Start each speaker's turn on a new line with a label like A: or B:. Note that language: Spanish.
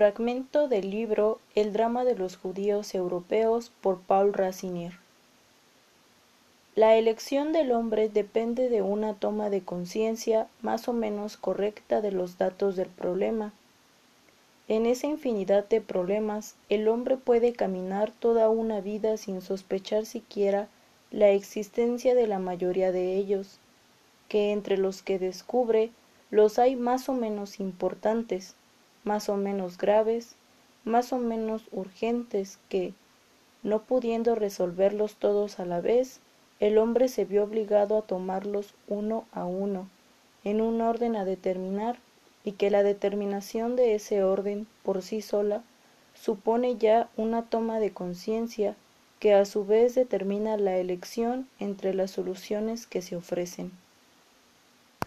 A: Fragmento del libro El drama de los judíos europeos por Paul Racinier. La elección del hombre depende de una toma de conciencia más o menos correcta de los datos del problema. En esa infinidad de problemas, el hombre puede caminar toda una vida sin sospechar siquiera la existencia de la mayoría de ellos, que entre los que descubre los hay más o menos importantes, más o menos graves, más o menos urgentes que, no pudiendo resolverlos todos a la vez, el hombre se vio obligado a tomarlos uno a uno, en un orden a determinar, y que la determinación de ese orden por sí sola supone ya una toma de conciencia que a su vez determina la elección entre las soluciones que se ofrecen.